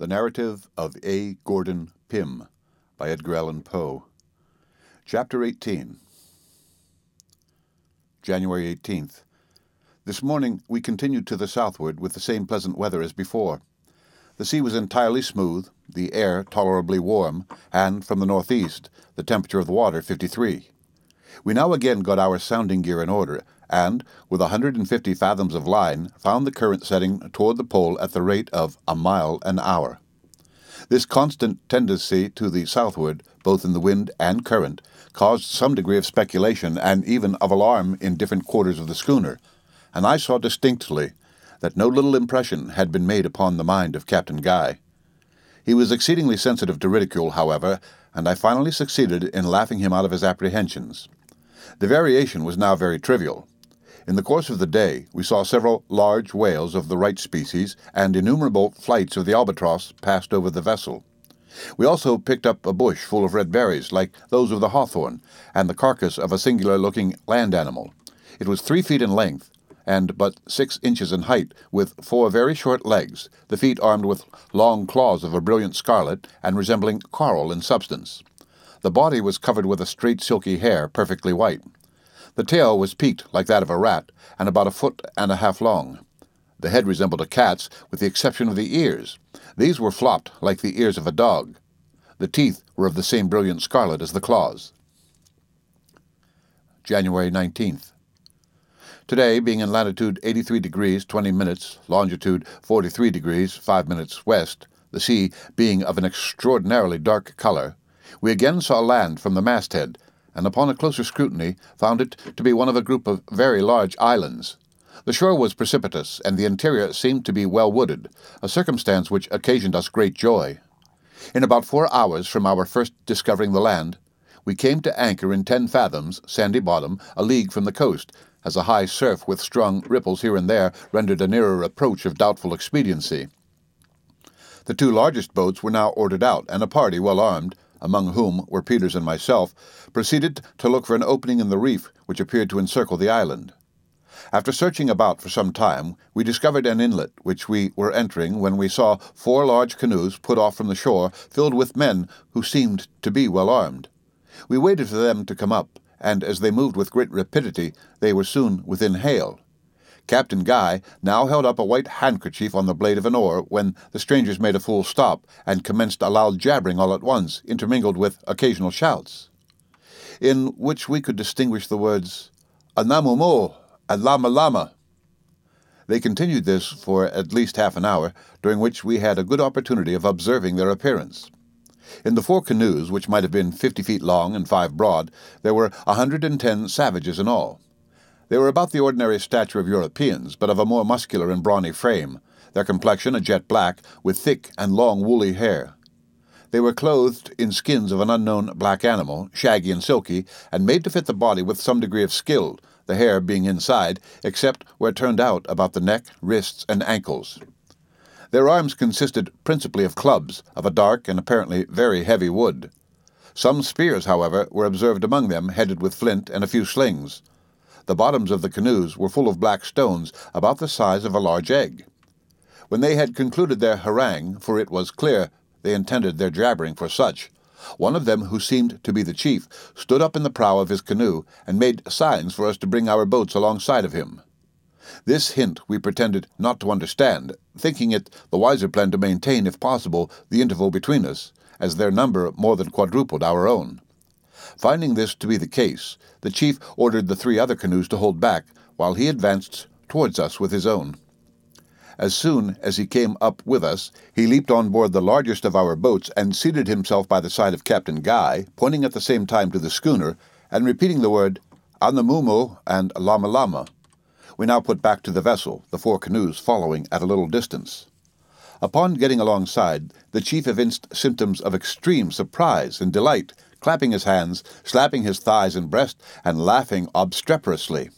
The Narrative of A. Gordon Pym by Edgar Allan Poe. Chapter 18 January 18th. This morning we continued to the southward with the same pleasant weather as before. The sea was entirely smooth, the air tolerably warm, and from the northeast, the temperature of the water 53. We now again got our sounding gear in order, and, with a 150 fathoms of line, found the current setting toward the pole at the rate of a mile an hour. This constant tendency to the southward, both in the wind and current, caused some degree of speculation and even of alarm in different quarters of the schooner, and I saw distinctly that no little impression had been made upon the mind of Captain Guy. He was exceedingly sensitive to ridicule, however, and I finally succeeded in laughing him out of his apprehensions. The variation was now very trivial. In the course of the day, we saw several large whales of the right species, and innumerable flights of the albatross passed over the vessel. We also picked up a bush full of red berries, like those of the hawthorn, and the carcass of a singular looking land animal. It was three feet in length, and but six inches in height, with four very short legs, the feet armed with long claws of a brilliant scarlet, and resembling coral in substance. The body was covered with a straight silky hair, perfectly white. The tail was peaked like that of a rat, and about a foot and a half long. The head resembled a cat's, with the exception of the ears. These were flopped like the ears of a dog. The teeth were of the same brilliant scarlet as the claws. January 19th. Today, being in latitude 83 degrees 20 minutes, longitude 43 degrees 5 minutes west, the sea being of an extraordinarily dark color, we again saw land from the masthead, and upon a closer scrutiny found it to be one of a group of very large islands. The shore was precipitous, and the interior seemed to be well wooded, a circumstance which occasioned us great joy. In about four hours from our first discovering the land, we came to anchor in ten fathoms, sandy bottom, a league from the coast, as a high surf with strong ripples here and there rendered a nearer approach of doubtful expediency. The two largest boats were now ordered out, and a party, well armed, among whom were Peters and myself, proceeded to look for an opening in the reef which appeared to encircle the island. After searching about for some time, we discovered an inlet which we were entering when we saw four large canoes put off from the shore filled with men who seemed to be well armed. We waited for them to come up, and as they moved with great rapidity, they were soon within hail. Captain Guy now held up a white handkerchief on the blade of an oar when the strangers made a full stop and commenced a loud jabbering all at once, intermingled with occasional shouts, in which we could distinguish the words Anamoo-moo and Lama Lama. They continued this for at least half an hour, during which we had a good opportunity of observing their appearance. In the four canoes, which might have been fifty feet long and five broad, there were a hundred and ten savages in all. They were about the ordinary stature of Europeans, but of a more muscular and brawny frame, their complexion a jet black, with thick and long woolly hair. They were clothed in skins of an unknown black animal, shaggy and silky, and made to fit the body with some degree of skill, the hair being inside, except where turned out about the neck, wrists, and ankles. Their arms consisted principally of clubs, of a dark and apparently very heavy wood. Some spears, however, were observed among them, headed with flint and a few slings. The bottoms of the canoes were full of black stones about the size of a large egg. When they had concluded their harangue, for it was clear they intended their jabbering for such, one of them, who seemed to be the chief, stood up in the prow of his canoe and made signs for us to bring our boats alongside of him. This hint we pretended not to understand, thinking it the wiser plan to maintain, if possible, the interval between us, as their number more than quadrupled our own. Finding this to be the case, the chief ordered the three other canoes to hold back, while he advanced towards us with his own. As soon as he came up with us, he leaped on board the largest of our boats and seated himself by the side of Captain Guy, pointing at the same time to the schooner, and repeating the word Anamoo-moo and Lama Lama. We now put back to the vessel, the four canoes following at a little distance. Upon getting alongside, the chief evinced symptoms of extreme surprise and delight, clapping his hands, slapping his thighs and breast, and laughing obstreperously.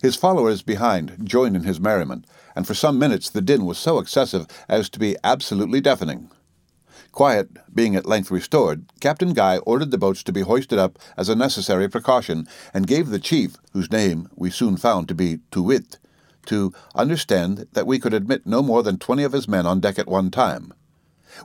His followers behind joined in his merriment, and for some minutes the din was so excessive as to be absolutely deafening. Quiet being at length restored, Captain Guy ordered the boats to be hoisted up as a necessary precaution, and gave the chief, whose name we soon found to be Too Wit, to understand that we could admit no more than twenty of his men on deck at one time.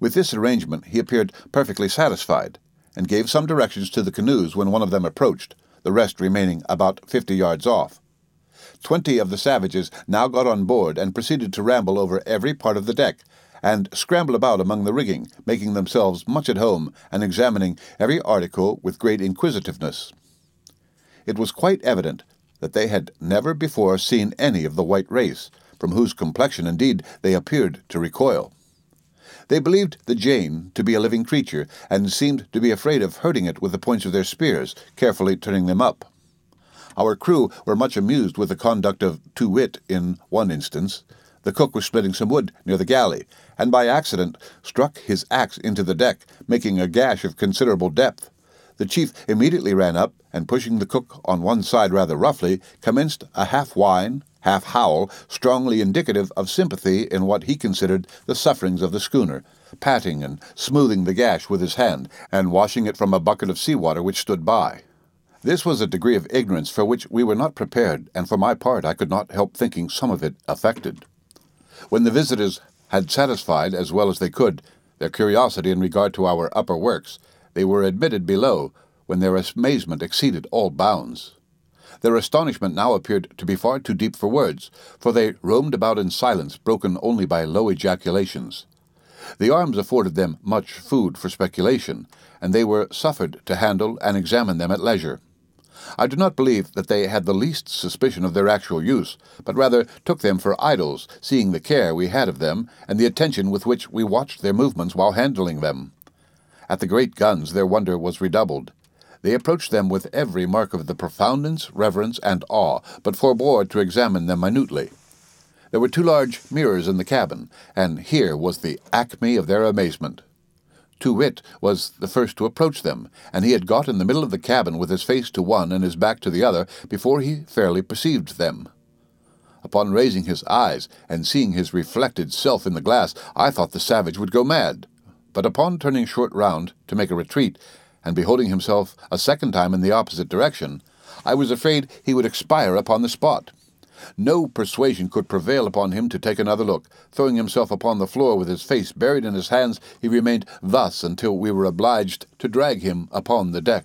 With this arrangement, he appeared perfectly satisfied, and gave some directions to the canoes when one of them approached, the rest remaining about fifty yards off. Twenty of the savages now got on board and proceeded to ramble over every part of the deck, and scramble about among the rigging, making themselves much at home and examining every article with great inquisitiveness. It was quite evident that they had never before seen any of the white race, from whose complexion, indeed, they appeared to recoil. They believed the Jane to be a living creature, and seemed to be afraid of hurting it with the points of their spears, carefully turning them up. Our crew were much amused with the conduct of Too Wit in one instance. The cook was splitting some wood near the galley, and by accident struck his axe into the deck, making a gash of considerable depth. The chief immediately ran up, and pushing the cook on one side rather roughly, commenced a half whine, half howl, strongly indicative of sympathy in what he considered the sufferings of the schooner, patting and smoothing the gash with his hand, and washing it from a bucket of sea water which stood by. This was a degree of ignorance for which we were not prepared, and for my part I could not help thinking some of it affected. When the visitors had satisfied, as well as they could, their curiosity in regard to our upper works, they were admitted below, when their amazement exceeded all bounds. Their astonishment now appeared to be far too deep for words, for they roamed about in silence, broken only by low ejaculations. The arms afforded them much food for speculation, and they were suffered to handle and examine them at leisure. I do not believe that they had the least suspicion of their actual use, but rather took them for idols, seeing the care we had of them, and the attention with which we watched their movements while handling them. At the great guns their wonder was redoubled. They approached them with every mark of the profoundness, reverence, and awe, but forbore to examine them minutely. There were two large mirrors in the cabin, and here was the acme of their amazement. Too Wit was the first to approach them, and he had got in the middle of the cabin with his face to one and his back to the other before he fairly perceived them. Upon raising his eyes and seeing his reflected self in the glass, I thought the savage would go mad. But upon turning short round to make a retreat, and beholding himself a second time in the opposite direction, I was afraid he would expire upon the spot. No persuasion could prevail upon him to take another look. Throwing himself upon the floor with his face buried in his hands, he remained thus until we were obliged to drag him upon the deck.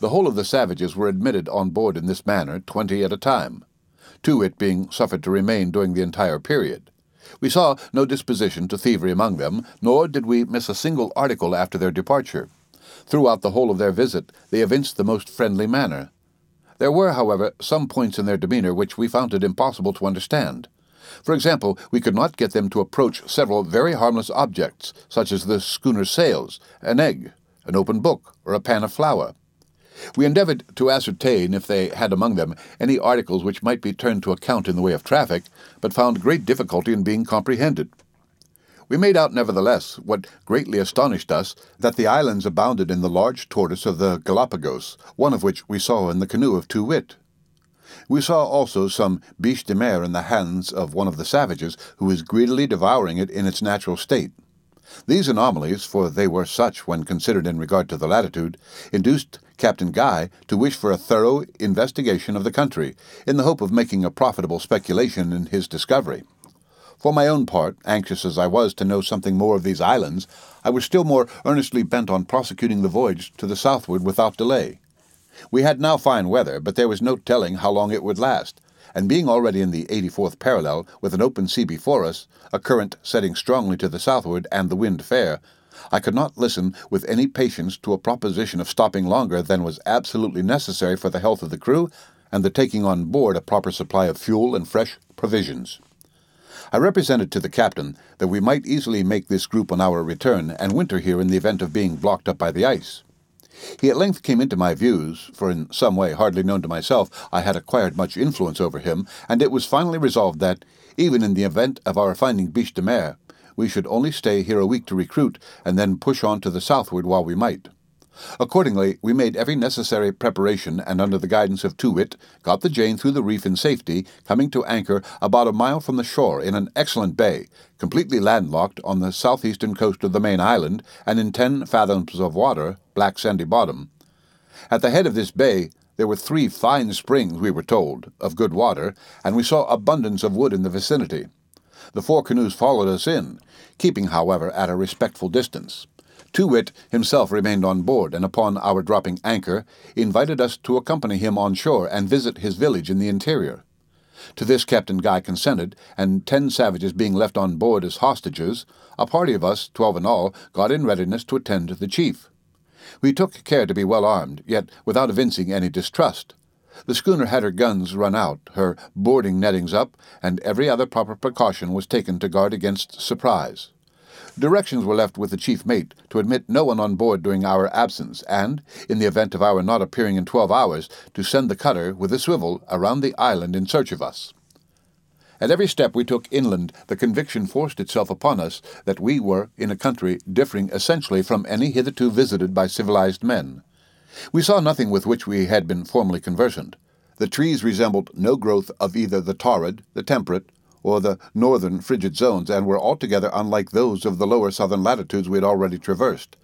The whole of the savages were admitted on board in this manner, twenty at a time, Too Wit being suffered to remain during the entire period. We saw no disposition to thievery among them, nor did we miss a single article after their departure. Throughout the whole of their visit, they evinced the most friendly manner. There were, however, some points in their demeanor which we found it impossible to understand. For example, we could not get them to approach several very harmless objects, such as the schooner's sails, an egg, an open book, or a pan of flour. We endeavored to ascertain if they had among them any articles which might be turned to account in the way of traffic, but found great difficulty in being comprehended. We made out, nevertheless, what greatly astonished us, that the islands abounded in the large tortoise of the Galapagos, one of which we saw in the canoe of Too Wit. We saw also some biche de mer in the hands of one of the savages, who was greedily devouring it in its natural state. These anomalies, for they were such when considered in regard to the latitude, induced Captain Guy to wish for a thorough investigation of the country, in the hope of making a profitable speculation in his discovery. For my own part, anxious as I was to know something more of these islands, I was still more earnestly bent on prosecuting the voyage to the southward without delay. We had now fine weather, but there was no telling how long it would last, and being already in the 84th parallel, with an open sea before us, a current setting strongly to the southward, and the wind fair, I could not listen with any patience to a proposition of stopping longer than was absolutely necessary for the health of the crew and the taking on board a proper supply of fuel and fresh provisions. I represented to the captain that we might easily make this group on our return and winter here in the event of being blocked up by the ice. He at length came into my views, for in some way hardly known to myself I had acquired much influence over him, and it was finally resolved that, even in the event of our finding Biche de Mer, we should only stay here a week to recruit, and then push on to the southward while we might. Accordingly, we made every necessary preparation, and under the guidance of Too Wit, got the Jane through the reef in safety, coming to anchor about a mile from the shore in an excellent bay, completely landlocked on the southeastern coast of the main island, and in ten fathoms of water, black sandy bottom. At the head of this bay there were three fine springs, we were told, of good water, and we saw abundance of wood in the vicinity. The four canoes followed us in, keeping, however, at a respectful distance. Too-Wit himself remained on board, and upon our dropping anchor, invited us to accompany him on shore and visit his village in the interior. To this Captain Guy consented, and ten savages being left on board as hostages, a party of us, twelve in all, got in readiness to attend the chief. We took care to be well armed, yet without evincing any distrust. The schooner had her guns run out, her boarding nettings up, and every other proper precaution was taken to guard against surprise. Directions were left with the chief mate to admit no one on board during our absence, and, in the event of our not appearing in twelve hours, to send the cutter with a swivel around the island in search of us. At every step we took inland, the conviction forced itself upon us that we were in a country differing essentially from any hitherto visited by civilized men. We saw nothing with which we had been formerly conversant. The trees resembled no growth of either the torrid, the temperate, or the northern frigid zones, and were altogether unlike those of the lower southern latitudes we had already traversed.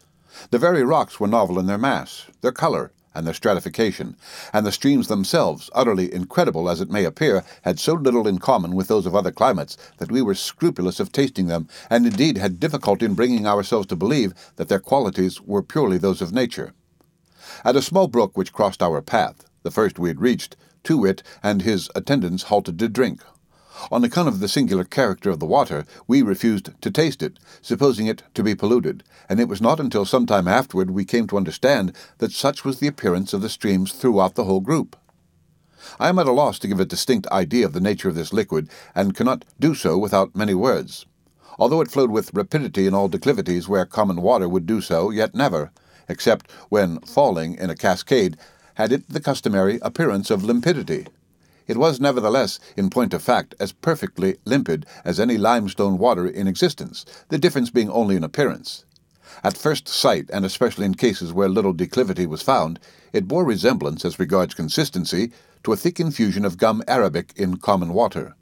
The very rocks were novel in their mass, their color, and their stratification, and the streams themselves, utterly incredible as it may appear, had so little in common with those of other climates that we were scrupulous of tasting them, and indeed had difficulty in bringing ourselves to believe that their qualities were purely those of nature. At a small brook which crossed our path, the first we had reached, Too-Wit and his attendants halted to drink, on account of the singular character of the water, we refused to taste it, supposing it to be polluted, and it was not until some time afterward we came to understand that such was the appearance of the streams throughout the whole group. I am at a loss to give a distinct idea of the nature of this liquid, and cannot do so without many words. Although it flowed with rapidity in all declivities where common water would do so, yet never, except when falling in a cascade, had it the customary appearance of limpidity. It was nevertheless, in point of fact, as perfectly limpid as any limestone water in existence, the difference being only in appearance. At first sight, and especially in cases where little declivity was found, it bore resemblance, as regards consistency, to a thick infusion of gum arabic in common water.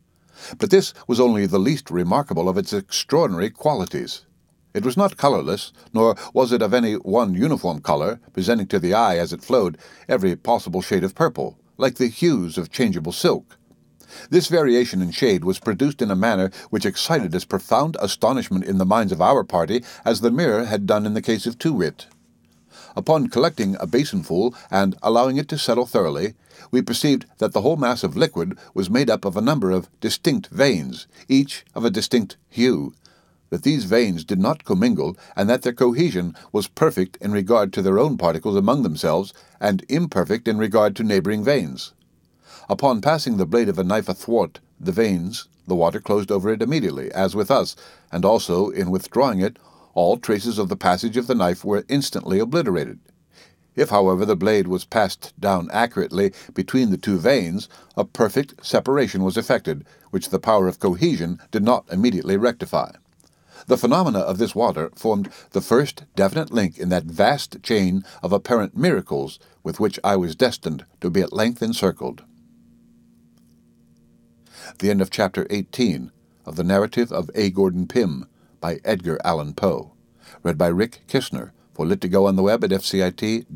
But this was only the least remarkable of its extraordinary qualities. It was not colorless, nor was it of any one uniform color, presenting to the eye as it flowed every possible shade of purple like the hues of changeable silk. This variation in shade was produced in a manner which excited as profound astonishment in the minds of our party as the mirror had done in the case of Too-Wit. Upon collecting a basinful and allowing it to settle thoroughly, we perceived that the whole mass of liquid was made up of a number of distinct veins, each of a distinct hue, that these veins did not commingle, and that their cohesion was perfect in regard to their own particles among themselves, and imperfect in regard to neighboring veins. Upon passing the blade of a knife athwart the veins, the water closed over it immediately, as with us, and also, in withdrawing it, all traces of the passage of the knife were instantly obliterated. If, however, the blade was passed down accurately between the two veins, a perfect separation was effected, which the power of cohesion did not immediately rectify. The phenomena of this water formed the first definite link in that vast chain of apparent miracles with which I was destined to be at length encircled. The end of chapter 18 of the narrative of A. Gordon Pym by Edgar Allan Poe. Read by Rick Kishner for Lit2Go on the web at fcit.usf.edu.